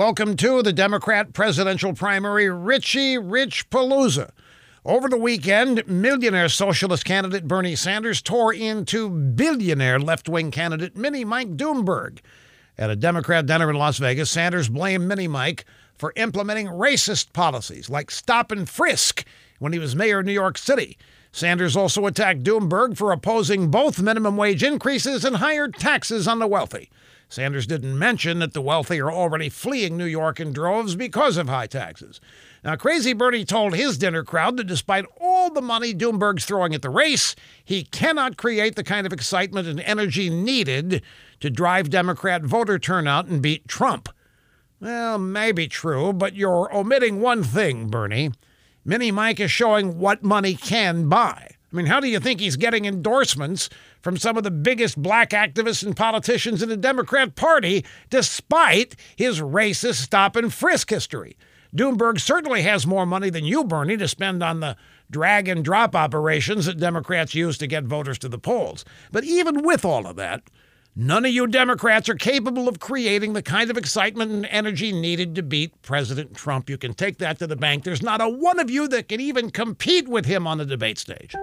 Welcome to the Democrat presidential primary, Richie Rich Palooza. Over the weekend, millionaire socialist candidate Bernie Sanders tore into billionaire left wing candidate Mini Mike Bloomberg. At a Democrat dinner in Las Vegas, Sanders blamed Mini Mike for implementing racist policies like stop and frisk when he was mayor of New York City. Sanders also attacked Bloomberg for opposing both minimum wage increases and higher taxes on the wealthy. Sanders didn't mention that the wealthy are already fleeing New York in droves because of high taxes. Now, Crazy Bernie told his dinner crowd that despite all the money Bloomberg's throwing at the race, he cannot create the kind of excitement and energy needed to drive Democrat voter turnout and beat Trump. Well, maybe true, but you're omitting one thing, Bernie. Mini Mike is showing what money can buy. I mean, how do you think he's getting endorsements from some of the biggest black activists and politicians in the Democrat Party, despite his racist stop and frisk history? Bloomberg certainly has more money than you, Bernie, to spend on the drag and drop operations that Democrats use to get voters to the polls. But even with all of that, none of you Democrats are capable of creating the kind of excitement and energy needed to beat President Trump. You can take that to the bank. There's not a one of you that can even compete with him on the debate stage.